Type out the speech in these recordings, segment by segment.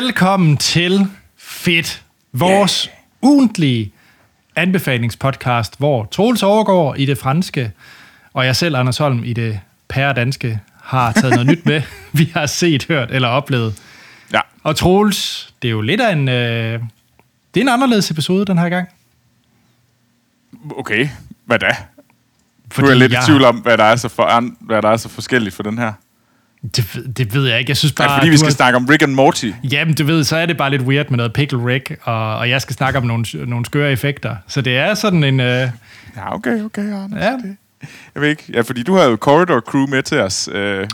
Velkommen til Fedt, vores yeah. ugentlige anbefalingspodcast, hvor Troels overgår i det franske, og jeg selv, Anders Holm, i det pæredanske, har taget noget nyt med, vi har set, hørt eller oplevet. Ja. Og Troels, det er jo lidt af en... Øh, det er en anderledes episode den her gang. Okay, hvad da? Fordi du er lidt jeg- i tvivl om, hvad der, er så for, hvad der er så forskelligt for den her. Det, ved- det ved jeg ikke. Jeg synes Er bare... det fordi, vi skal har- snakke om Rick and Morty? Jamen, du ved, så er det bare lidt weird med noget pickle Rick, og, og jeg skal snakke om nogle, nogle skøre effekter. Så det er sådan en... Øh, Ja, okay, okay, Anders. Ja. Det, jeg ved ikke. Ja, fordi du har jo Corridor Crew med til os. Øh,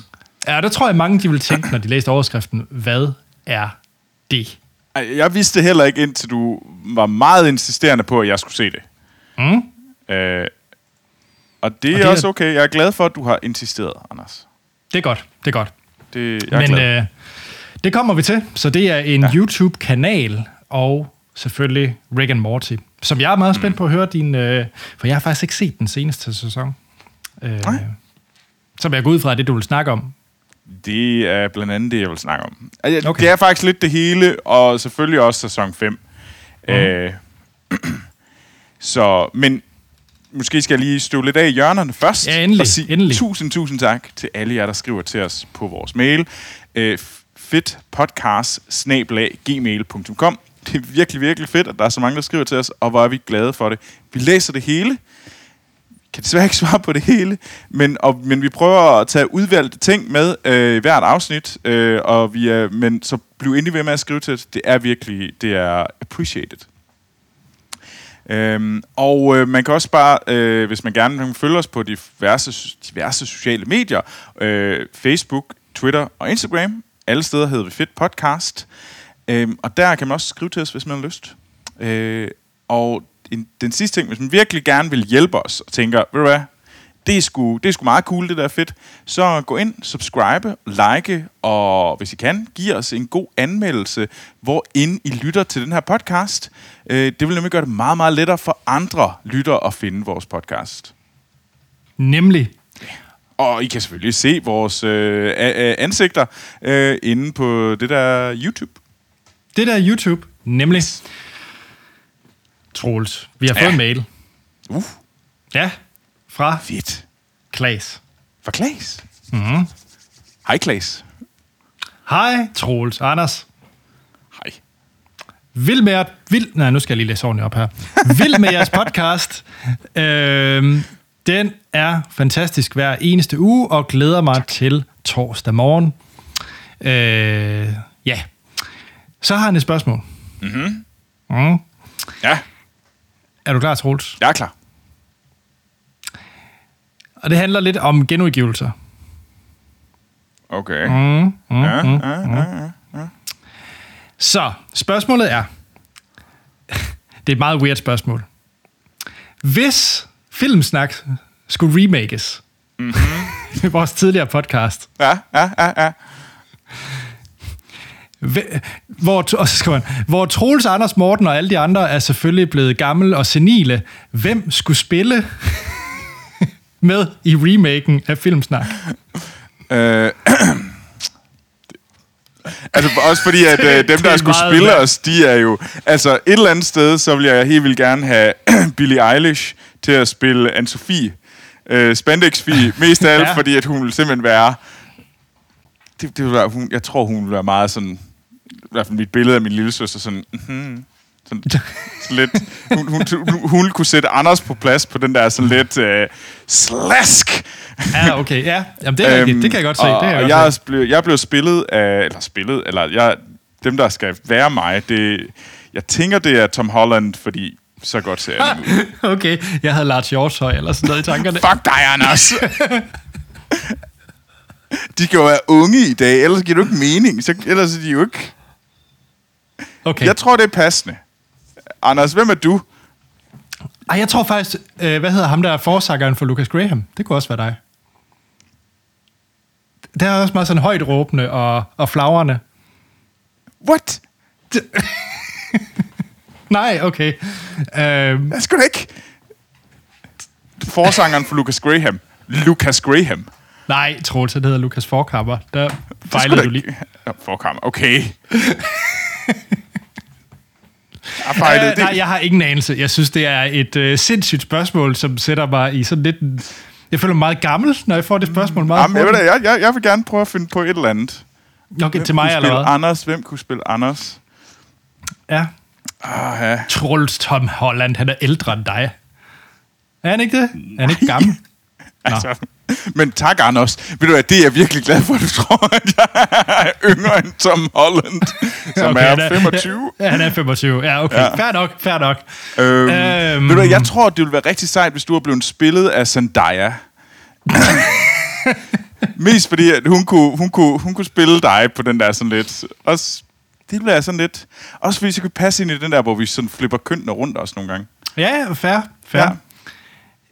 ja, der tror jeg, mange de vil tænke, når de læste overskriften, hvad er det? jeg vidste heller ikke, indtil du var meget insisterende på, at jeg skulle se det. Mm? Øh, og det er Og det er- også okay. Jeg er glad for, at du har insisteret, Anders. Det er godt, det er godt. Det, jeg er Men glad. øh, det kommer vi til. Så det er en ja. YouTube-kanal, og selvfølgelig Rick and Morty, som jeg er meget spændt på at høre din... Øh, for jeg har faktisk ikke set den seneste sæson. Øh, Nej. som jeg går ud fra, det, du vil snakke om. Det er blandt andet det, jeg vil snakke om. Altså, okay. Det er faktisk lidt det hele, og selvfølgelig også sæson 5. Mm. Øh, så, men måske skal jeg lige støve lidt af i hjørnerne først. Ja, endelig, Og sige endelig. tusind, tusind tak til alle jer, der skriver til os på vores mail. Øh, fedtpodcast-gmail.com Det er virkelig, virkelig fedt, at der er så mange, der skriver til os, og hvor er vi glade for det. Vi læser det hele, kan desværre ikke svare på det hele, men, og, men vi prøver at tage udvalgte ting med øh, i hvert afsnit, øh, og vi er, men så bliv endelig ved med at skrive til os. Det er virkelig, det er appreciated. Øhm, og øh, man kan også bare, øh, hvis man gerne vil følge os på diverse, diverse sociale medier, øh, Facebook, Twitter og Instagram, alle steder hedder vi Fit Podcast, øhm, og der kan man også skrive til os, hvis man har lyst. Øh, og en, den sidste ting, hvis man virkelig gerne vil hjælpe os, og tænker, ved du hvad, det er, sgu, det er sgu meget cool, det der er fedt. Så gå ind, subscribe, like, og hvis I kan, giv os en god anmeldelse, hvor ind I lytter til den her podcast. Øh, det vil nemlig gøre det meget, meget lettere for andre lyttere at finde vores podcast. Nemlig. Og I kan selvfølgelig se vores øh, ansigter øh, inde på det der YouTube. Det der er YouTube, nemlig. Troels, vi har fået Ja. en mail. Uh, Ja, fra fedt. Klaas. For Klaas. Mm-hmm. Hej Klaas. Hej, Troels. Anders. Hej. Vild med jer... Vild, nej, nu skal jeg lige læse ordentligt op her. Vild med jeres podcast. Øhm, den er fantastisk hver eneste uge, og glæder mig til torsdag morgen. Øh, ja. Så har han et spørgsmål. Mm-hmm. Mm. Ja, Er du klar, Troels? jeg er klar. Og det handler lidt om genudgivelser. Okay. Mm, mm, ja, ja, ja, ja. Så, spørgsmålet er... det er et meget weird spørgsmål. Hvis Filmsnak skulle remakes, mm-hmm. vores tidligere podcast, Ja, ja, ja, ja. Hvor, og så skriver han, hvor Troels, Anders, Morten og alle de andre er selvfølgelig blevet gamle og senile, hvem skulle spille med i remaken af Filmsnak? Øh, altså også fordi, at øh, dem, der er skulle spille os, de er jo... Altså et eller andet sted, så vil jeg helt vildt gerne have Billie Eilish til at spille Anne-Sophie. Øh, Spandex-Fie, mest af alt, Ja. fordi at hun vil simpelthen være... Det, det vil være hun, jeg tror, hun vil være meget sådan... I hvert fald mit billede af min lille søster, sådan... Mm-hmm, sådan lidt, hun, hun, hun, hun kunne sætte Anders på plads på den der sådan lidt øh, slask Ja, okay, ja. Jamen, det er rigtigt. Det kan jeg godt se. Øhm, Og, det kan og jeg er blevet, jeg er blevet spillet af, eller spillet, eller jeg, dem, der skal være mig, det, jeg tænker, det er Tom Holland, fordi så godt ser jeg ud. Okay, jeg havde Lars Hjortøj eller sådan noget i tankerne. Fuck dig, Anders! de skal jo være unge i dag, ellers giver det jo ikke mening. Så, ellers er de jo ikke... Okay. Jeg tror, det er passende. Anders, hvem er du? Ej, jeg tror faktisk, øh, hvad hedder ham der forsangeren for Lucas Graham? Det kunne også være dig. Der er også meget sådan højt råbende og, og flagrende. What? Nej, okay. Øhm, Jeg skal da ikke... Forsangeren for Lucas Graham. Lucas Graham. Nej, Troels, han hedder Lukas Forkammer. Der Det fejlede skulle du lige. ikke- Forkammer, okay. Jeg fejlede Øh, det. nej, jeg har ingen anelse. Jeg synes, det er et øh, sindssygt spørgsmål, som sætter mig i sådan lidt... en- Jeg føler mig meget gammel, når jeg får det spørgsmål meget Jamen, jeg, ved, jeg, jeg, jeg vil gerne prøve at finde på et eller andet. Okay, til kunne mig eller hvad? Anders? Hvem kunne spille Anders? Ja. Ah, ja. Troels Tom Holland, han er ældre end dig. Er han ikke det? Er han ikke gammel? Altså, men tak, Anders. Ved du hvad, det er jeg virkelig glad for, at du tror, at jeg er yngre end Tom Holland, som Okay, er 25. Ja, han er 25. Ja, okay. Ja. Fair nok, fair nok. Øhm, Øhm. Ved du hvad, jeg tror, det ville være rigtig sejt, hvis du var blevet spillet af Zendaya. Mest fordi, at hun kunne, hun, kunne, hun kunne spille dig på den der sådan lidt... Også, det være sådan lidt... Også fordi, så kunne passe ind i den der, hvor vi sådan flipper kønnene rundt også nogle gange. Ja, fair, fair. Ja.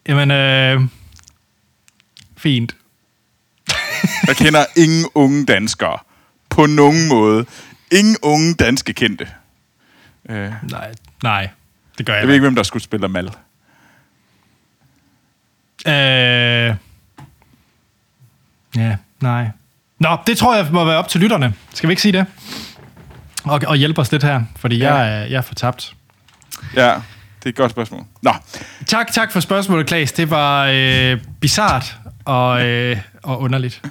Jamen, øh, fint. Jeg kender ingen unge danskere. På nogen måde. Ingen unge danske kendte. Øh, Nej, nej, det gør jeg, jeg ved ikke, hvem der skulle spille Mal. Øh, ja, nej. Nå, det tror jeg må være op til lytterne. Skal vi ikke sige det? Og, og hjælpe os lidt her, fordi Ja. jeg, er, jeg er fortabt. Ja, det er et godt spørgsmål. Nå, Tak, tak for spørgsmålet, Klaas. Det var øh, bizart og, øh, og underligt.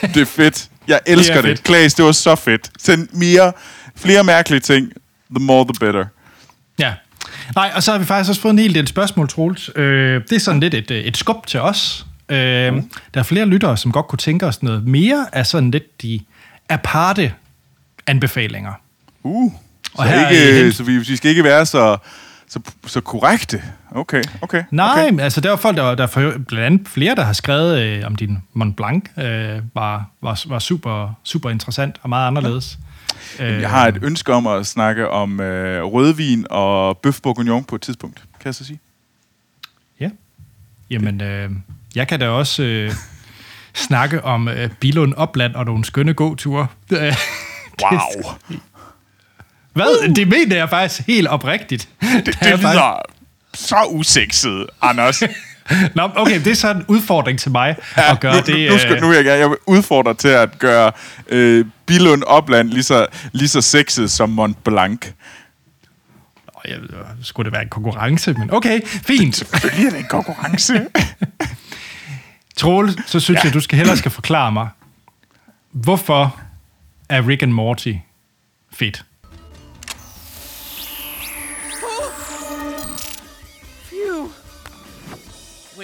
det er fedt. Jeg elsker det. det. Klaas, det var så fedt. Send mere, flere mærkelige ting. The more the better. Ja. Nej, og så har vi faktisk også fået en hel del spørgsmål, Troels. Øh, det er sådan lidt et, øh, et skub til os. Øh, Der er flere lyttere, som godt kunne tænke os noget mere af sådan lidt de aparte anbefalinger. Uh. Så, Og her er ikke, en- så vi, vi skal ikke være så, så, så korrekte. Okay, okay. Nej, okay. altså der var folk, der, der for, blandt andet flere, der har skrevet øh, om din Mont Blanc, øh, var, var, var super, super interessant og meget anderledes. Øh, Jeg har et ønske om at snakke om øh, rødvin og bøf bourguignon på et tidspunkt. Kan jeg så sige? Ja. Jamen, øh, jeg kan da også øh, snakke om øh, Bilund Opland og nogle skønne gåture. Øh, Wow. Hvad? Det mener jeg faktisk helt oprigtigt. Det, Det lyder så usekset, Anders. Nå, okay, det er så en udfordring til mig at gøre nu, det. nu, nu, skal, øh, nu vil jeg gerne jeg vil udfordre dig til at gøre øh, Bilund Opland lige så, lige så sexet som Mont Blanc. Åh, Jeg, skulle det være en konkurrence, men okay, fint. Selvfølgelig er det en konkurrence. Troel, så synes ja. jeg, du skal hellere skal forklare mig, hvorfor er Rick and Morty fedt?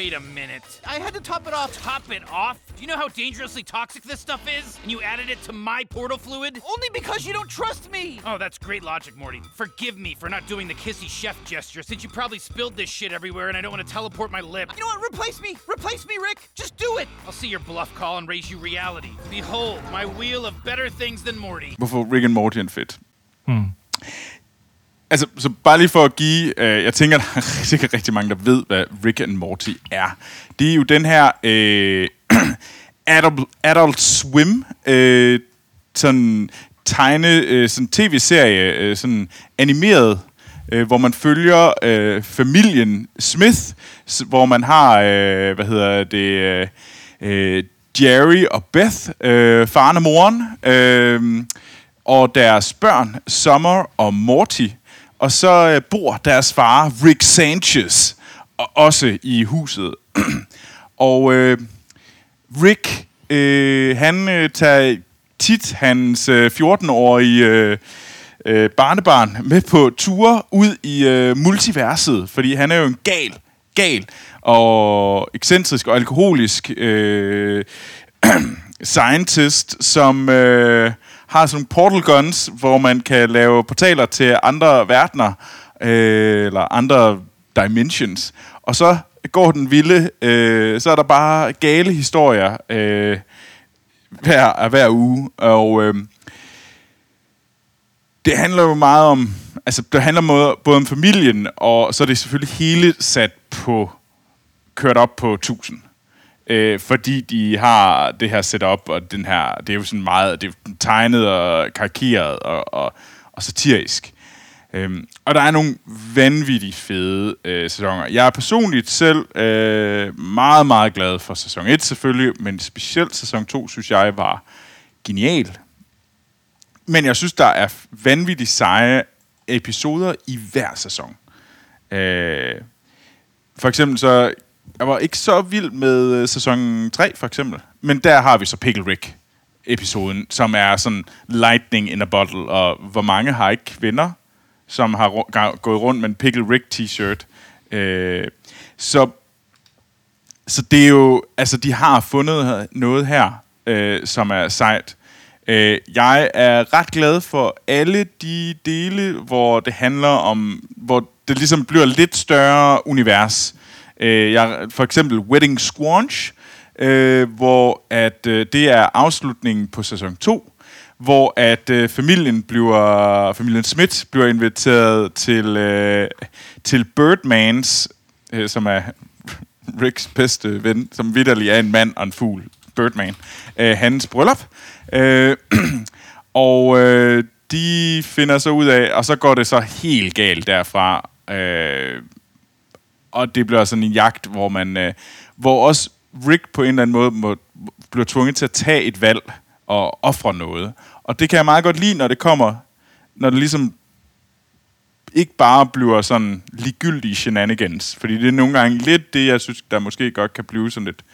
Wait a minute. I had to top it off. Top it off? Do you know how dangerously toxic this stuff is? And you added it to my portal fluid? Only because you don't trust me. Oh, that's great logic, Morty. Forgive me for not doing the kissy chef gesture since you probably spilled this shit everywhere and I don't want to teleport my lip. You know what? Replace me. Replace me, Rick. Just do it. I'll see your bluff call and raise you reality. Behold, my wheel of better things than Morty. Hvorfor Rick and Morty er fedt? Altså, så bare lige for at give... Øh, jeg tænker, der er sikkert rigtig mange, der ved, hvad Rick and Morty er. Det er jo den her øh, Adult, Adult Swim øh, sådan tegne, øh, sådan tv-serie, øh, sådan animeret, øh, hvor man følger øh, familien Smith, s- hvor man har, øh, hvad hedder det, øh, øh, Jerry og Beth, øh, faren og moren, øh, og deres børn, Summer og Morty. Og så øh, bor deres far, Rick Sanchez, også i huset. og øh, Rick, øh, han øh, tager tit hans øh, 14-årige øh, øh, barnebarn med på ture ud i øh, multiverset, fordi han er jo en gal, gal og ekscentrisk og alkoholisk øh, scientist, som øh, har sådan nogle portal guns, hvor man kan lave portaler til andre verdener, øh, eller andre dimensions. Og så går den vilde, øh, så er der bare gale historier øh, hver, hver uge. Og øh, det handler jo meget om, altså det handler både, både om familien, og så er det selvfølgelig hele sat på, kørt op på 1000 øh, fordi de har det her setup, og den her, det er jo sådan meget, det er tegnet og karikeret og, og, og satirisk. Øhm, og der er nogle vanvittigt fede øh, sæsoner. Jeg er personligt selv øh, meget, meget glad for sæson 1 selvfølgelig, men specielt sæson 2 synes jeg var genial. Men jeg synes, der er vanvittigt seje episoder i hver sæson. Øh, for eksempel så, jeg var ikke så vild med øh, sæson 3, for eksempel. Men der har vi så Pickle Rick episoden, som er sådan lightning in a bottle, og hvor mange har ikke kvinder, som har ru- gået rundt med en Pickle Rick t-shirt. Øh, så, så det er jo, altså de har fundet noget her, øh, som er sejt. Øh, jeg er ret glad for alle de dele, hvor det handler om, hvor det ligesom bliver lidt større univers. Øh, jeg, for eksempel Wedding Squanch, øh, hvor at øh, det er afslutningen på sæson 2, hvor at øh, familien bliver familien Smith bliver inviteret til øh, til Birdmans, øh, som er Ricks bedste ven, som vidderlig er en mand og en fugl, Birdman, øh, hans bryllup. Øh, og øh, de finder så ud af, og så går det så helt galt derfra. Øh, og det bliver sådan en jagt, hvor man, øh, hvor også Rick på en eller anden måde må, bliver tvunget til at tage et valg og ofre noget. Og det kan jeg meget godt lide, når det kommer, når det ligesom ikke bare bliver sådan ligegyldige shenanigans. Fordi det er nogle gange lidt det, jeg synes, der måske godt kan blive sådan lidt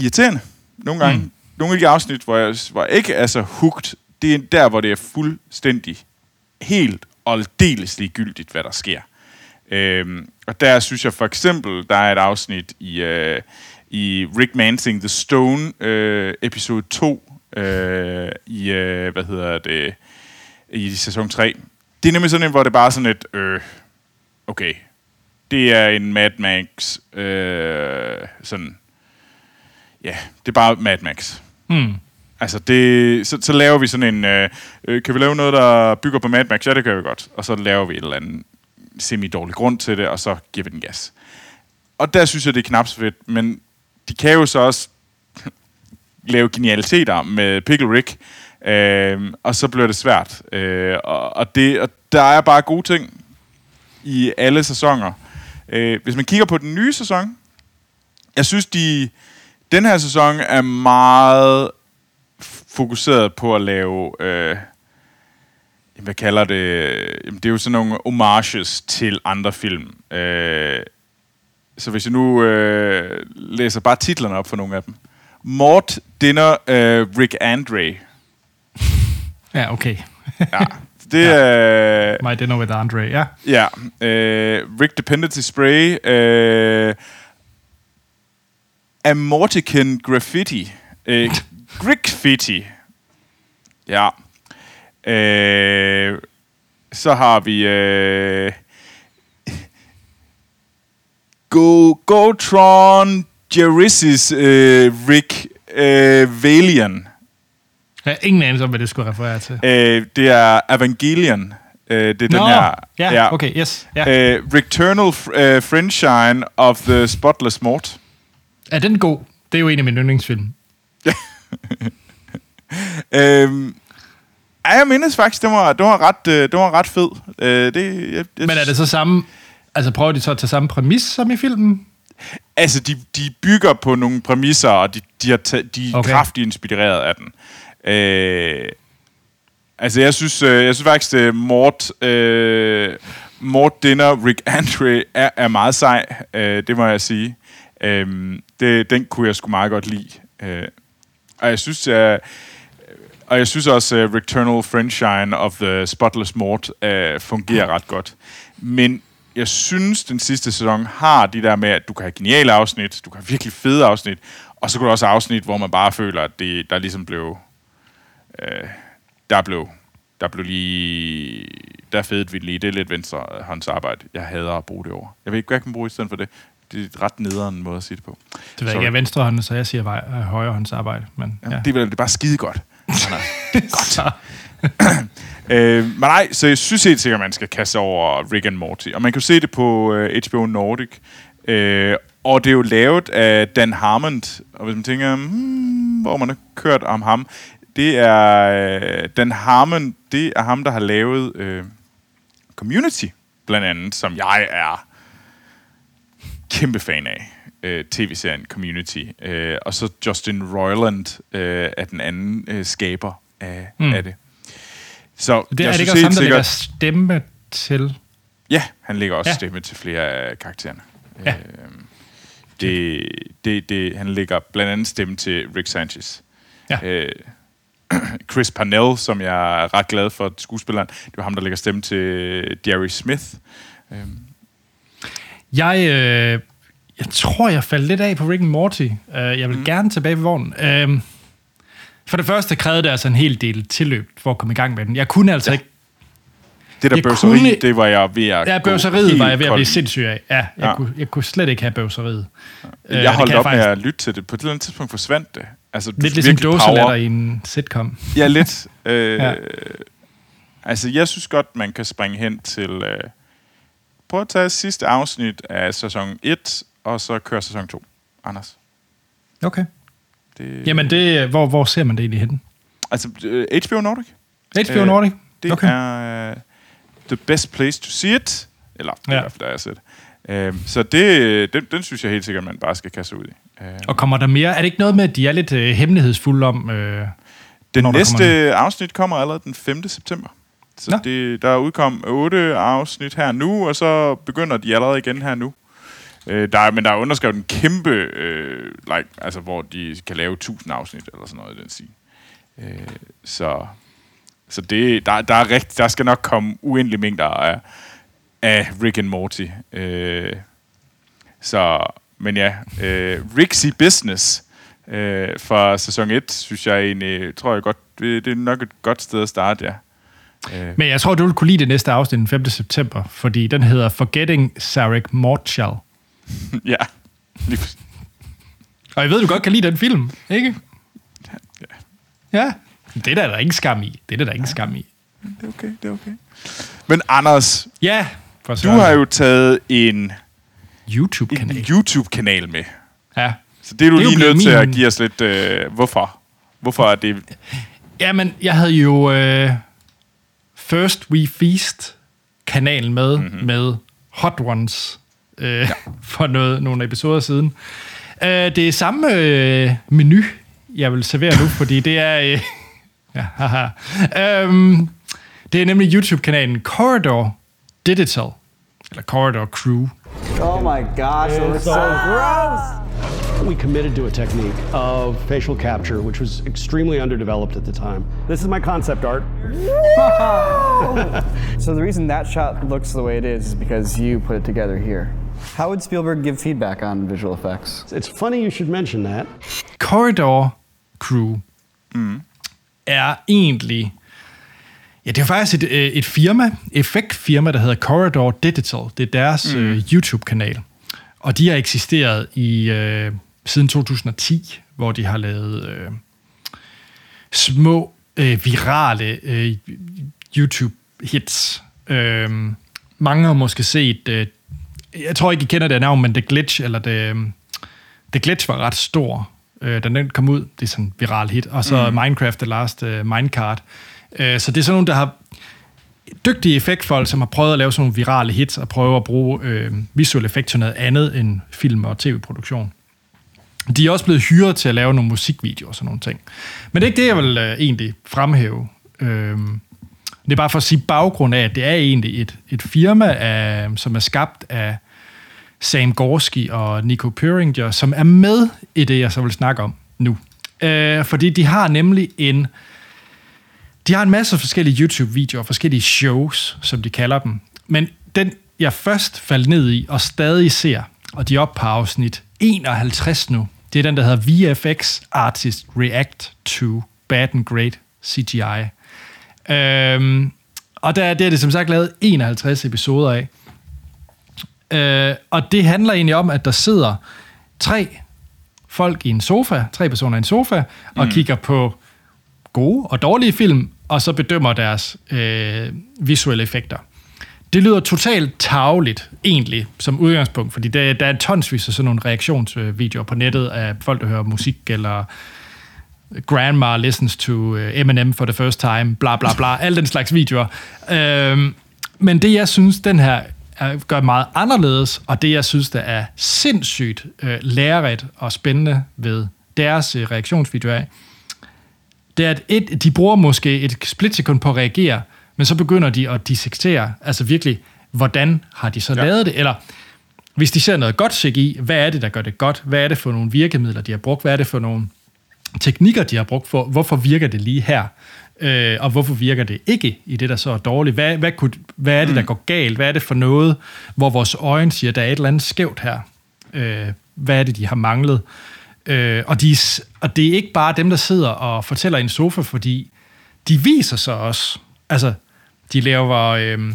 irriterende. Nogle gange. Mm. Nogle af de afsnit, hvor jeg, hvor jeg ikke er så hooked, det er der, hvor det er fuldstændig helt og aldeles ligegyldigt, hvad der sker. Øhm, og der synes jeg for eksempel, der er et afsnit i, øh, i Rick Mansing The Stone, øh, episode 2, øh, i, øh, hvad hedder det, i sæson 3. Det er nemlig sådan en, hvor det bare er sådan et, øh, okay, det er en Mad Max, øh, sådan, ja, det er bare Mad Max. Hmm. Altså, det, så, så laver vi sådan en... Øh, øh, kan vi lave noget, der bygger på Mad Max? Ja, det kan vi godt. Og så laver vi et eller andet semi-dårlig grund til det, og så giver vi den gas. Og der synes jeg, det er knap så fedt. Men de kan jo så også lave genialiteter med Pickle Rick, øh, og så bliver det svært. Øh, og, og, det, og der er bare gode ting i alle sæsoner. Øh, hvis man kigger på den nye sæson, jeg synes, de den her sæson er meget fokuseret på at lave, øh, hvad kalder det, det er jo sådan nogle homages til andre film. Øh, så hvis jeg nu øh, læser bare titlerne op for nogle af dem. Mort Dinner øh, Rick Andre. Ja, okay. Ja, det er... My Dinner with Andre, ja. Ja, øh, Rick Dependency Spray, øh, Amortican Graffiti, øh, Graffiti, ja, øh, så har vi øh, Go, Gotron Jerissis øh, Rick øh, Valian. Jeg har ingen anelse om, hvad det skulle referere til. Øh, det er Evangelion. Øh, det er den Nå, her. ja, okay, yes. Ja. Øh, Returnal øh, Friendshine of the Spotless Mort. Er den god? Det er jo en af mine yndlingsfilm. Øhm, ej, jeg mindes faktisk, det var, det var, ret, øh, det var ret fed. Øh, det, jeg, jeg, Men er det så samme... Altså prøver de så at tage samme præmis som i filmen? Altså, de, de bygger på nogle præmisser, og de, de, har ta- de er Okay. kraftigt inspireret af den. Øh, altså, jeg synes, øh, jeg synes faktisk, det Mort, øh, Mort Dinner, Rick Andre er, er meget sej. Øh, det må jeg sige. Øh, det, den kunne jeg sgu meget godt lide. Øh, og jeg synes, jeg, og jeg synes også, uh, Returnal Friendshine of the Spotless Mort uh, fungerer ret godt. Men jeg synes, den sidste sæson har de der med, at du kan have geniale afsnit, du kan have virkelig fede afsnit, og så kan du også have afsnit, hvor man bare føler, at det, der ligesom blev... Uh, der blev... Der blev lige... Der fedede vi lige. Det er lidt venstre håndsarbejde. Jeg hader at bruge det ord. Jeg ved ikke, hvad jeg kan bruge i stedet for det. Det er et ret nederen måde at sige det på. Det ved jeg ikke, jeg er venstrehånden, så jeg siger øh, højrehåndsarbejde. Men, ja. Ja. Det, er, det er bare skide godt. Godt. Øh, men nej, så jeg synes helt sikkert, at man skal kaste over Rick and Morty. Og man kan jo se det på øh, HBO Nordic. Øh, og det er jo lavet af Dan Harmon. Og hvis man tænker, hmm, hvor man har kørt om ham, det er øh, Dan Harmon, det er ham, der har lavet øh, Community, blandt andet, som jeg er kæmpe fan af. Øh, tv-serien Community. Øh, og så Justin Roiland øh, er den anden øh, skaber af, mm. af det. Så Det er jeg det ikke også ham, der lægger sikkert- stemme til? Ja, han lægger også Ja. stemme til flere af karaktererne. Ja. Øhm, det, det, det, han lægger blandt andet stemme til Rick Sanchez. Ja. Øh, Chris Parnell, som jeg er ret glad for, skuespilleren, det var ham, der lægger stemme til Jerry Smith. Øhm, Jeg, øh, jeg tror, jeg faldt lidt af på Rick and Morty. Uh, jeg vil mm. gerne tilbage ved vognen. Uh, for det første krævede det altså en hel del tilløb for at komme i gang med den. Jeg kunne altså ja. ikke... det der Jeg bøvseri, kunne- det var jeg ved at Ja, bøvseriet var jeg ved at blive sindssyg af. Ja, jeg, ja. Ja. Kunne, jeg kunne slet ikke have bøvseriet. Øh, Jeg holdt op med faktisk- at lytte til det. På et eller andet tidspunkt forsvandt det. Altså, du Lidt ligesom dåselatter i en sitcom. Ja, lidt. Øh, Ja. ja. Altså, jeg synes godt, man kan springe hen til... Øh, prøv at tage sidste afsnit af sæson 1, og så køre sæson 2. Anders. Okay. Det, Jamen, det, hvor, hvor ser man det egentlig henne? Altså, øh, HBO Nordic. HBO Øh, Nordic? Det Okay. er øh, the best place to see it. Eller, ja. I hvert fald, der jeg set. Øh, så det, den, den synes jeg helt sikkert, man bare skal kaste ud i. Øh, Og kommer der mere? Er det ikke noget med, at de er lidt øh, hemmelighedsfulde om... Øh, Den næste kommer afsnit kommer allerede den 5. september. Så Nå. det, der udkom otte afsnit her nu, og så begynder de allerede igen her nu. Øh, der er, men der er underskrevet en kæmpe, øh, like, altså, hvor de kan lave 1000 afsnit, eller sådan noget i den stil. Øh, så så det, der, der, er rigt, der skal nok komme uendelige mængder af, af Rick and Morty. Øh, så, men ja, øh, Rixie Business øh, fra sæson 1, synes jeg egentlig, tror jeg godt, det, det er nok et godt sted at starte, ja. Øh. Men jeg tror, du vil kunne lide det næste afsnit den 5. september, fordi den hedder Forgetting Sarek Morchal. ja, lige. Og jeg ved, du godt kan lide den film, ikke? Ja. Det er der, der ingen skam i. Det er der, der ingen skam i. det er okay, det er okay. Men Anders, Ja, for du har jo taget en, en YouTube-kanal. YouTube-kanal med. Ja. Så det er du Det er lige nødt til at give os lidt, øh, hvorfor? Hvorfor er det... Jamen, jeg havde jo øh, First We Feast kanalen med, Mhm. mm-hmm. med Hot Ones øh, ja. for noget, nogle episoder siden. Øh, det er samme øh, menu, jeg vil servere nu, fordi det er... Øh, ja, haha. Øhm, det er nemlig YouTube-kanalen Corridor Digital, eller Corridor Crew. Oh my gosh, it looks so gross. We committed to a technique of facial capture, which was extremely underdeveloped at the time. This is my concept art. So the reason that shot looks the way it is is because you put it together here. How would Spielberg give feedback on visual effects? It's funny you should mention that. Corridor Crew mm. er egentlig... Ja, det er faktisk et, øh, et firma, effektfirma, der hedder Corridor Digital. Det er deres mm. øh, YouTube-kanal. Og de har eksisteret i øh, siden 2010, hvor de har lavet øh, små, øh, virale øh, YouTube-hits. Øh, mange har måske set... Øh, jeg tror ikke, I kender det navn, men The Glitch, eller The, The Glitch var ret stor, øh, da den kom ud. Det er sådan en viral hit. Og så mm. Minecraft The Last uh, Minecart. Øh, så det er sådan nogle, der har dygtige effektfolk, som har prøvet at lave sådan nogle virale hits, og prøve at bruge øh, visuel effekt til noget andet end film- og tv-produktion. De er også blevet hyret til at lave nogle musikvideoer og sådan nogle ting. Men det er ikke det, jeg vil øh, egentlig fremhæve. Øh, det er bare for at sige baggrund af, at det er egentlig et, et firma, af, som er skabt af Sam Gorski og Nico Pöringer, som er med i det, jeg så vil snakke om nu. Øh, fordi de har nemlig en... De har en masse forskellige YouTube-videoer, forskellige shows, som de kalder dem. Men den, jeg først faldt ned i, og stadig ser, og de er op på afsnit 51 nu, det er den, der hedder VFX Artist React to Bad and Great CGI. Øhm, og der, det er det som sagt lavet 51 episoder af. Øh, og det handler egentlig om, at der sidder tre folk i en sofa, tre personer i en sofa, og mm. kigger på gode og dårlige film, og så bedømmer deres øh, visuelle effekter. Det lyder totalt tageligt, egentlig, som udgangspunkt, fordi der, der er tonsvis af sådan nogle reaktionsvideoer på nettet af folk, der hører musik, eller grandma listens to øh, Eminem for the first time, bla bla bla, alle den slags videoer. Øhm, Men det, jeg synes, den her er, gør meget anderledes, og det, jeg synes, der er sindssygt øh, lærerigt og spændende ved deres øh, reaktionsvideoer, det er, at et, de bruger måske et splitsekund på at reagere, men så begynder de at dissektere, altså virkelig, hvordan har de så ja. lavet det, eller hvis de ser noget godt CGI, hvad er det, der gør det godt? Hvad er det for nogle virkemidler, de har brugt? Hvad er det for nogle teknikker, de har brugt for? Hvorfor virker det lige her? Øh, og hvorfor virker det ikke i det, der så er dårligt? Hvad, hvad, kunne, hvad er det, der går galt? Hvad er det for noget, hvor vores øjne siger, der er et eller andet skævt her? Øh, hvad er det, de har manglet? Øh, og, de, og det er ikke bare dem, der sidder og fortæller i en sofa, fordi de viser sig også. Altså, de laver øh,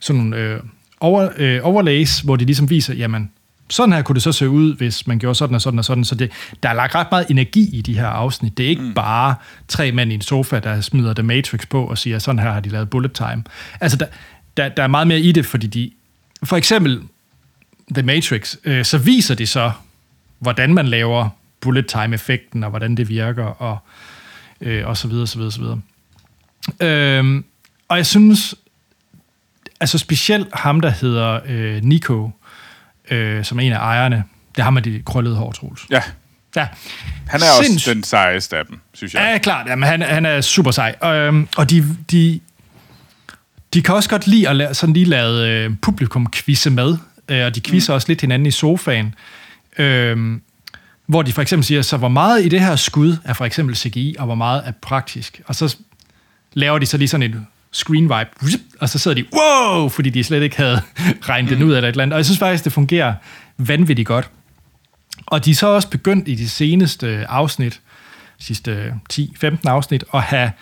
sådan nogle øh, over, øh, overlays, hvor de ligesom viser, jamen, sådan her kunne det så se ud, hvis man gjorde sådan og sådan og sådan. Så det, der er lagt ret meget energi i de her afsnit. Det er ikke mm. bare tre mænd i en sofa, der smider The Matrix på og siger, sådan her har de lavet bullet time. Altså, der, der, der er meget mere i det, fordi de... For eksempel The Matrix, øh, så viser de så, hvordan man laver bullet time-effekten, og hvordan det virker, og, øh, og så videre, så videre, så videre. Øhm, og jeg synes, altså specielt ham, der hedder øh, Nico, øh, som er en af ejerne, det har man de krøllede hår, Troels. Ja, Ja. han er Sinds- også den sejeste af dem, synes jeg. Ja, klart. Jamen, han, han er super sej. Øhm, og de, de, de kan også godt lide at lade, sådan lige lade øh, publikum quizze med, øh, og de quizzer mm. også lidt hinanden i sofaen. Øhm, hvor de for eksempel siger, så hvor meget i det her skud er for eksempel CGI, og hvor meget er praktisk. Og så laver de så lige sådan en screen vibe, og så sidder de, wow, fordi de slet ikke havde regnet den ud eller et eller andet. Og jeg synes faktisk, det fungerer vanvittigt godt. Og de er så også begyndt i de seneste afsnit, de sidste 10-15 afsnit, at have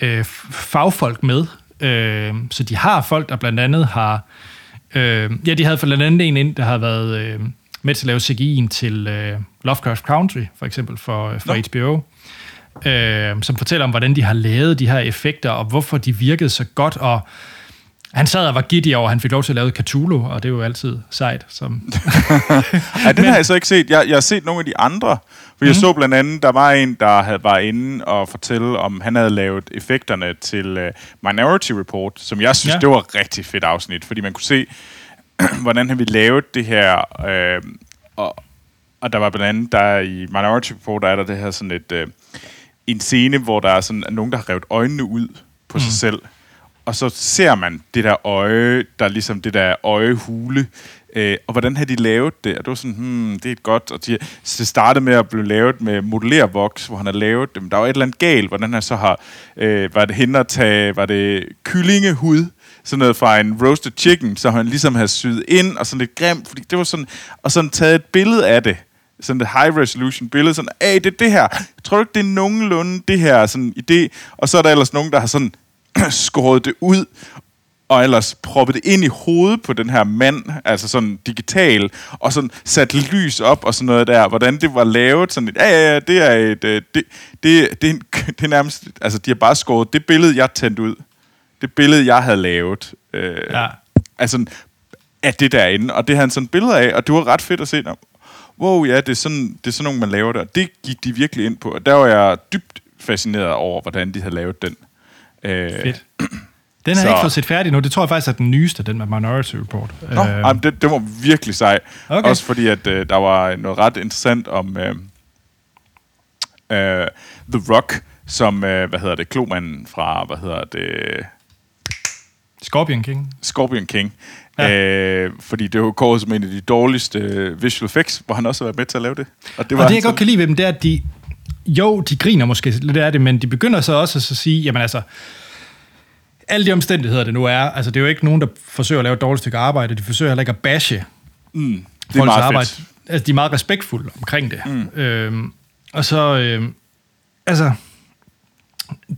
øh, fagfolk med. Øh, så de har folk, der blandt andet har... Øh, ja, de havde for blandt andet en ind, der har været øh, med til at lave CGI'en til øh, Lovecraft Country, for eksempel for, for Nå. HBO. Øh, som fortæller om, hvordan de har lavet de her effekter, og hvorfor de virkede så godt, og han sad og var giddy over, at han fik lov til at lave Cthulhu, og det er jo altid sejt. Som, Ja, den har jeg så ikke set. Jeg, jeg har set nogle af de andre. For jeg så blandt andet, der var en, der havde, var inde og fortælle, om han havde lavet effekterne til uh, Minority Report, som jeg synes, ja. det var et rigtig fedt afsnit, fordi man kunne se, hvordan han ville lave det her. Øh, og, og der var blandt andet, der i Minority Report, der er der det her sådan et, øh, en scene, hvor der er sådan nogen, der har revet øjnene ud på mm. sig selv. Og så ser man det der øje, der er ligesom det der øjehule, øh, og hvordan har de lavet det? Og det var sådan, hmm, det er godt, og de, så det startede med at blive lavet med modellervoks, hvor han har lavet dem. Der var et eller andet galt, hvordan han så har, øh, var det hende at tage, var det kyllingehud, sådan noget fra en roasted chicken, så han ligesom havde syet ind, og sådan lidt grimt, fordi det var sådan, og sådan taget et billede af det, sådan et high resolution billede, sådan, hey, det er det her. Jeg tror ikke, det er nogenlunde det her sådan idé. Og så er der ellers nogen, der har sådan skåret det ud, og ellers proppet det ind i hovedet på den her mand, altså sådan digital, og sådan sat lys op og sådan noget der, hvordan det var lavet, sådan et, ja, ja, ja, det er et, øh, det, det, det, er en, det er nærmest, altså de har bare skåret det billede, jeg tændte ud, det billede, jeg havde lavet, øh, Ja. altså af det derinde, og det havde han sådan billeder af, og det var ret fedt at se, wow, ja, det er sådan, det er sådan nogle, man laver der. Det gik de virkelig ind på, og der var jeg dybt fascineret over, hvordan de havde lavet den. Øh, fedt. Den har jeg ikke fået set færdig nu. Det tror jeg faktisk er den nyeste, den med Minority Report. Nå, Øh, øh, det, det var virkelig sej. Okay. Også fordi, at øh, der var noget ret interessant om øh, øh, The Rock, som, øh, hvad hedder det, klomanden fra, hvad hedder det, Scorpion King. Scorpion King. Ja. Øh, fordi det var kåret som en af de dårligste øh, visual effects, hvor han også har været med til at lave det. Og det, Og det, jeg godt kan lide ved dem, det er, at de... Jo, de griner måske lidt af det, men de begynder så også at så sige, jamen altså, alle de omstændigheder, det nu er, altså det er jo ikke nogen, der forsøger at lave et dårligt stykke arbejde, de forsøger heller ikke at bashe Mm, det er meget arbejde. fedt. Altså, de er meget respektfulde omkring det. Mm. Øhm, og så, øhm, altså,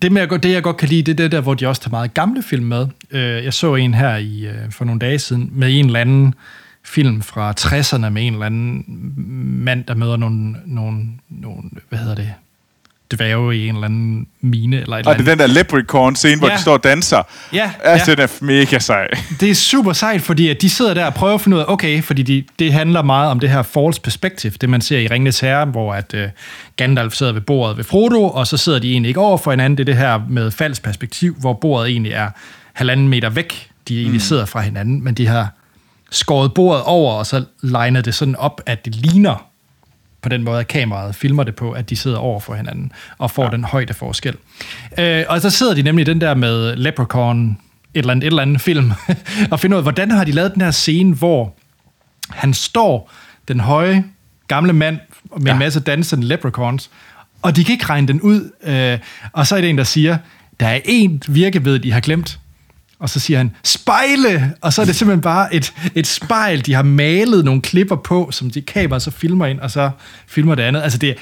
det, med, jeg godt- det jeg godt kan lide, det er det der, hvor de også tager meget gamle film med. Øh, jeg så en her i øh, for nogle dage siden, med en eller anden film fra 60'erne, med en eller anden mand, der møder nogle, nogle, nogle hvad hedder det, dværge i en eller anden mine, eller et eller Og det andet. er den der leprechaun-scene, hvor Ja. de står og danser. Ja, Altså, ja. den er mega sej. Det er super sejt, fordi at de sidder der og prøver at finde ud af, okay, fordi de, det handler meget om det her false perspective, det man ser i Ringnes Herre, hvor at uh, Gandalf sidder ved bordet ved Frodo, og så sidder de egentlig ikke over for hinanden. Det er det her med falsk perspektiv, hvor bordet egentlig er halvanden meter væk de egentlig sidder fra hinanden, men de har skåret bordet over, og så legnet det sådan op, at det ligner på den måde, at kameraet filmer det på, at de sidder over for hinanden, og får ja. den højde forskel. Øh, og så sidder de nemlig den der med Leprechaun, et eller andet, et eller andet film, og finder ud af, hvordan har de lavet den her scene, hvor han står, den høje, gamle mand, med ja. en masse dansende leprechauns, og de kan ikke regne den ud. Øh, og så er det en, der siger, der er én virkeved, de har glemt. Og så siger han, spejle! Og så er det simpelthen bare et, et spejl, de har malet nogle klipper på, som de kamera så filmer ind, og så filmer det andet. Altså det er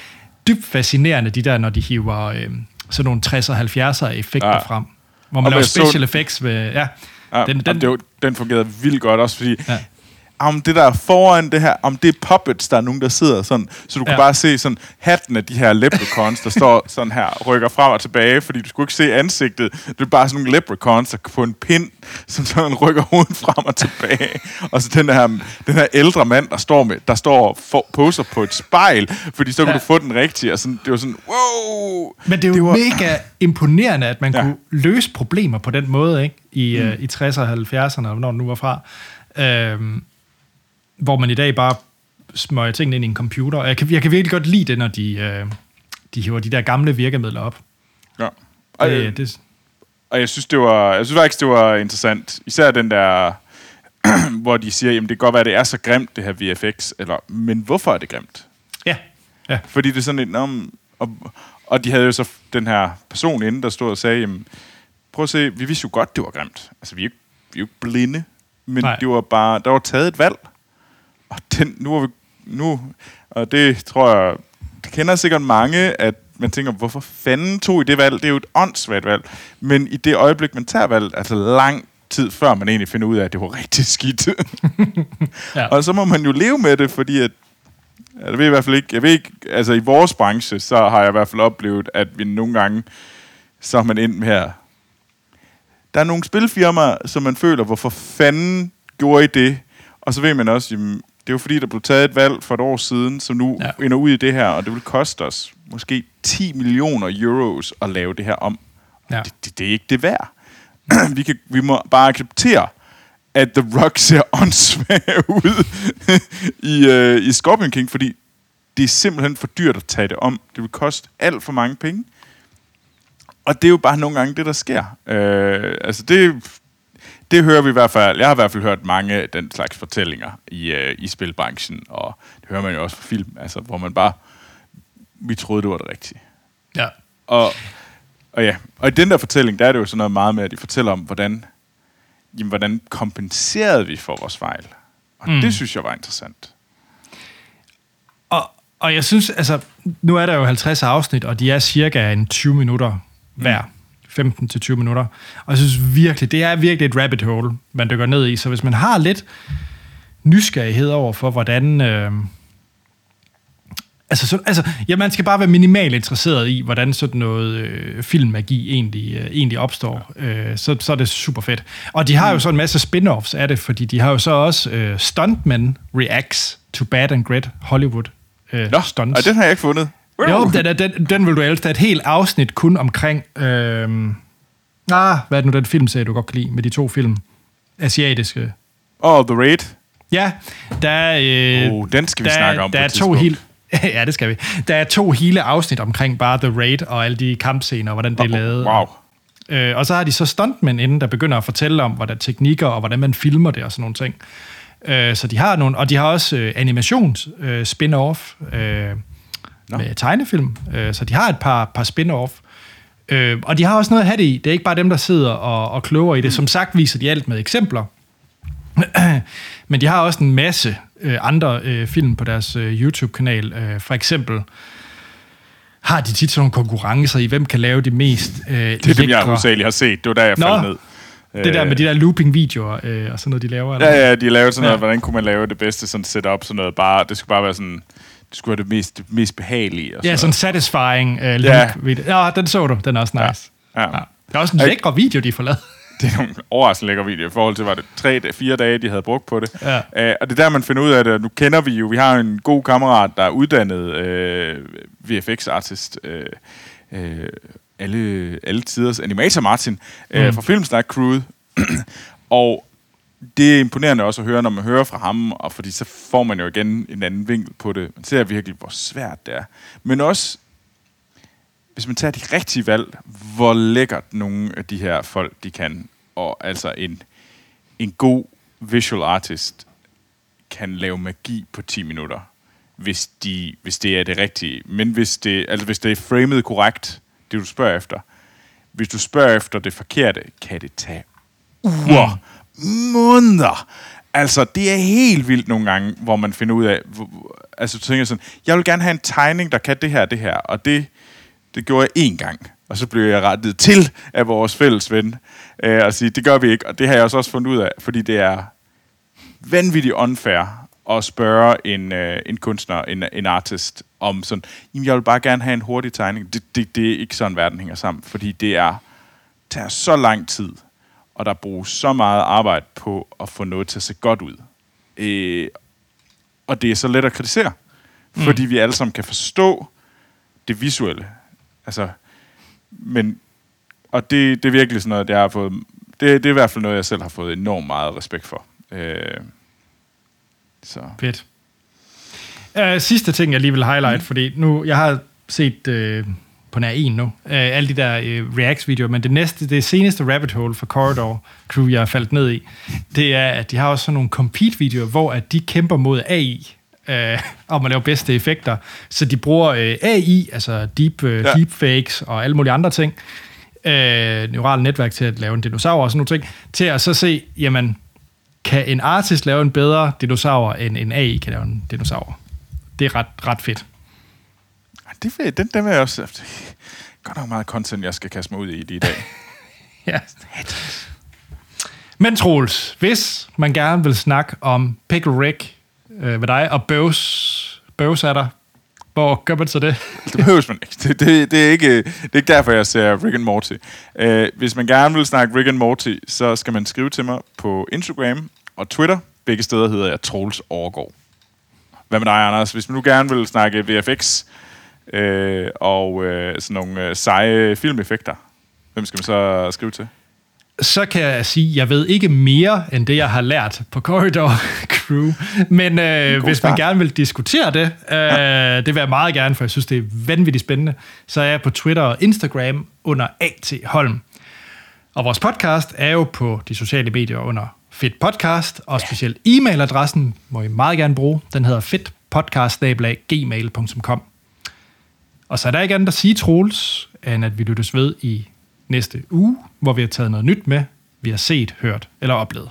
dybt fascinerende, de der, når de hiver øh, sådan nogle 60'er og 70'er effekter ja. Frem. Hvor man Og laver jeg så- special effects med... Ja, Ja, den, den, den, det var, den fungerede vildt godt også, fordi Ja. Om det der foran det her, om det er puppets, der er nogen, der sidder sådan, så du kan Ja. bare se sådan hatten af de her leprechauns, der står sådan her, rykker frem og tilbage, fordi du skulle ikke se ansigtet. Det er bare sådan nogle leprechauns, der på en pind, som sådan rykker hovedet frem og tilbage. Og så den her, den her ældre mand, der står med, der står og for, poser på et spejl, fordi så kunne Ja. du få den rigtige, og sådan, det var sådan, wow! Men det er jo det var, mega imponerende, at man ja. Kunne løse problemer på den måde, ikke? I, mm. uh, i 60'erne og 70'erne, eller hvornår det nu var fra. Øhm, hvor man i dag bare smøger tingene ind i en computer. Og jeg kan, jeg kan virkelig godt lide det, når de, øh, de hiver de der gamle virkemidler op. Ja. Og, Det, det, Og jeg synes, det var, jeg synes faktisk, det var interessant. Især den der, hvor de siger, jamen det kan godt være, det er så grimt, det her VFX. Eller, men hvorfor er det grimt? ja, ja. Fordi det er sådan et, "Nå, men-" og, og de havde jo så den her person inde, der stod og sagde, jamen, prøv at se, vi vidste jo godt, det var grimt. Altså, vi er jo ikke, vi er jo blinde. Men. Nej. det var bare, der var taget et valg. Og den, nu er vi, nu, og det tror jeg, det kender sikkert mange, at man tænker, hvorfor fanden tog I det valg? Det er jo et åndssvagt valg. Men i det øjeblik, man tager valg, altså lang tid før man egentlig finder ud af, at det var rigtig skidt. Ja. Og så må man jo leve med det, fordi at jeg ved i hvert fald ikke, jeg ved ikke, altså i vores branche, så har jeg i hvert fald oplevet, at vi nogle gange, så har man ind her. Der er nogle spilfirmaer, som man føler, hvorfor fanden gjorde I det? Og så ved man også, jamen, det er jo fordi, der blev taget et valg for et år siden, som nu Ja. ender ud i det her, og det vil koste os måske 10 millioner euros at lave det her om. Ja. Det, det, det er ikke det værd. vi, kan, vi må bare acceptere, at The Rock ser åndssvag ud i, øh, i Scorpion King, fordi det er simpelthen for dyrt at tage det om. Det vil koste alt for mange penge. Og det er jo bare nogle gange det, der sker. Øh, altså det, det hører vi i hvert fald. Jeg har i hvert fald hørt mange af den slags fortællinger i, øh, i spilbranchen, og det hører man jo også fra film, altså, hvor man bare, vi troede, det var det rigtige. ja. Og, og ja, og i den der fortælling, der er det jo sådan noget meget med, at de fortæller om, hvordan, jamen, hvordan kompenserede vi for vores fejl. Og mm. det synes jeg var interessant. Og, og jeg synes, altså, nu er der jo 50 afsnit, og de er cirka en 20 minutter hver. 15-20 minutter. Og jeg synes virkelig, det er virkelig et rabbit hole, man dykker ned i. Så hvis man har lidt nysgerrighed over for, hvordan... Øh, altså, så, altså, ja, man skal bare være minimalt interesseret i, hvordan sådan noget øh, filmmagi egentlig, øh, egentlig opstår. Øh, så, så er det super fedt. Og de har jo så en masse spin-offs af det, fordi de har jo så også øh, Stuntmen Reacts to Bad and Great Hollywood øh, Nå, stunts. og den har jeg ikke fundet. Jo, den, den, den vil du elske. Der er et helt afsnit kun omkring... Øh, ah, hvad er det nu, den filmserie, du godt kan lide med de to film? Asiatiske. Og The Raid. Ja, der er... Øh, Oh, den skal vi der, snakke om der er to hele, Ja, det skal vi. Der er to hele afsnit omkring bare The Raid og alle de kampscener, og hvordan det er lavet. Wow. Øh, og så har de så stuntmen inden, der begynder at fortælle om, hvordan teknikker og hvordan man filmer det og sådan nogle ting. Øh, så de har nogle, og de har også øh, animations øh, spin-off øh, med tegnefilm. Øh, så de har et par, par spin-off. Øh, og de har også noget at have det i. Det er ikke bare dem, der sidder og, og kloger i det. Som sagt viser de alt med eksempler. Men de har også en masse øh, andre øh, film på deres øh, YouTube-kanal. Øh, for eksempel har de tit sådan nogle konkurrencer i, hvem kan lave de mest øh, Det er dem, jeg hovedsageligt har set. Det var der, jeg Nå, faldt ned. Det der med de der looping-videoer øh, og sådan noget, de laver. eller? Ja, ja, de lavede sådan noget, ja. hvordan kunne man lave det bedste sådan setup, sådan noget bare, det skulle bare være sådan, det skulle være det mest, det mest behagelige. Og Ja, sådan satisfying øh, Ja. loop-video. Ja, den så du. Den er også nice. Ja. Ja. Der er også en lækre video, de får lavet. Det er nogle overraskende lækre videoer i forhold til, var det tre, fire dage, de havde brugt på det. Ja. Uh, og det er der, man finder ud af det. og Nu kender vi jo, vi har en god kammerat, der er uddannet uh, VFX-artist. Uh, uh, alle, alle tiders animator Martin uh, Mm. fra Filmsnak Crewet. Og det er imponerende også at høre, når man hører fra ham, og fordi så får man jo igen en anden vinkel på det. Man ser virkelig, hvor svært det er. Men også, hvis man tager de rigtige valg, hvor lækkert nogle af de her folk, de kan. Og altså en, en god visual artist kan lave magi på 10 minutter, hvis, de, hvis det er det rigtige. Men hvis det, altså hvis det er framet korrekt, det du spørger efter. Hvis du spørger efter det forkerte, kan det tage uger, måneder. Altså, det er helt vildt nogle gange, hvor man finder ud af, altså du tænker sådan, jeg vil gerne have en tegning, der kan det her, det her, og det, det gjorde jeg én gang. Og så blev jeg rettet til af vores fælles ven, øh, og sige, det gør vi ikke, og det har jeg også også fundet ud af, fordi det er vanvittigt unfair at spørge en, øh, en kunstner, en, en artist, om sådan, jamen jeg vil bare gerne have en hurtig tegning. Det, det, det er ikke sådan, verden hænger sammen, fordi det er, tager så lang tid, og der bruges så meget arbejde på at få noget til at se godt ud. Øh, og det er så let at kritisere, mm. fordi vi alle sammen kan forstå det visuelle. Altså, men, og det, det er virkelig sådan noget, jeg har fået, det, det er i hvert fald noget, jeg selv har fået enormt meget respekt for. Øh, så. Fedt. Uh, sidste ting, jeg lige vil highlight, mm. fordi nu, jeg har set uh, på nær en nu, uh, alle de der uh, Reacts-videoer, men det næste, det seneste rabbit hole for Corridor Crew, jeg er faldet ned i, det er, at de har også sådan nogle compete-videoer, hvor at de kæmper mod AI, øh, om at lave bedste effekter. Så de bruger øh, AI, altså deep, øh, ja. deepfakes og alle mulige andre ting, øh, neurale netværk til at lave en dinosaur og sådan nogle ting, til at så se, jamen, kan en artist lave en bedre dinosaur, end en AI kan lave en dinosaur? Det er ret, ret fedt. Det vil, den, den vil jeg også... Godt nok meget content, jeg skal kaste mig ud i det i dag. Ja. Men Troels, hvis man gerne vil snakke om Pickle Rick øh, med dig, og Bøvs, Bøvs er der, hvor gør man så det? Det behøves man ikke. Det, det, det, er ikke. det er ikke derfor, jeg ser Rick and Morty. Uh, hvis man gerne vil snakke Rick and Morty, så skal man skrive til mig på Instagram og Twitter. Begge steder hedder jeg Troels Overgaard. Hvad med dig, Anders? Hvis man nu gerne vil snakke VFX øh, og øh, sådan nogle øh, seje filmeffekter, hvem skal man så skrive til? så kan jeg sige, at jeg ved ikke mere end det, jeg har lært på Corridor Crew. Men øh, hvis start. man gerne vil diskutere det, øh, ja. det vil jeg meget gerne, for jeg synes, det er vanvittigt spændende, så er jeg på Twitter og Instagram under A.T. Holm. Og vores podcast er jo på de sociale medier under Fedt Podcast, og specielt e-mailadressen må I meget gerne bruge. Den hedder fedtpodcast.gmail.com og så er der ikke andet at sige, Troels, end at vi lyttes ved i næste uge, hvor vi har taget noget nyt med, vi har set, hørt eller oplevet.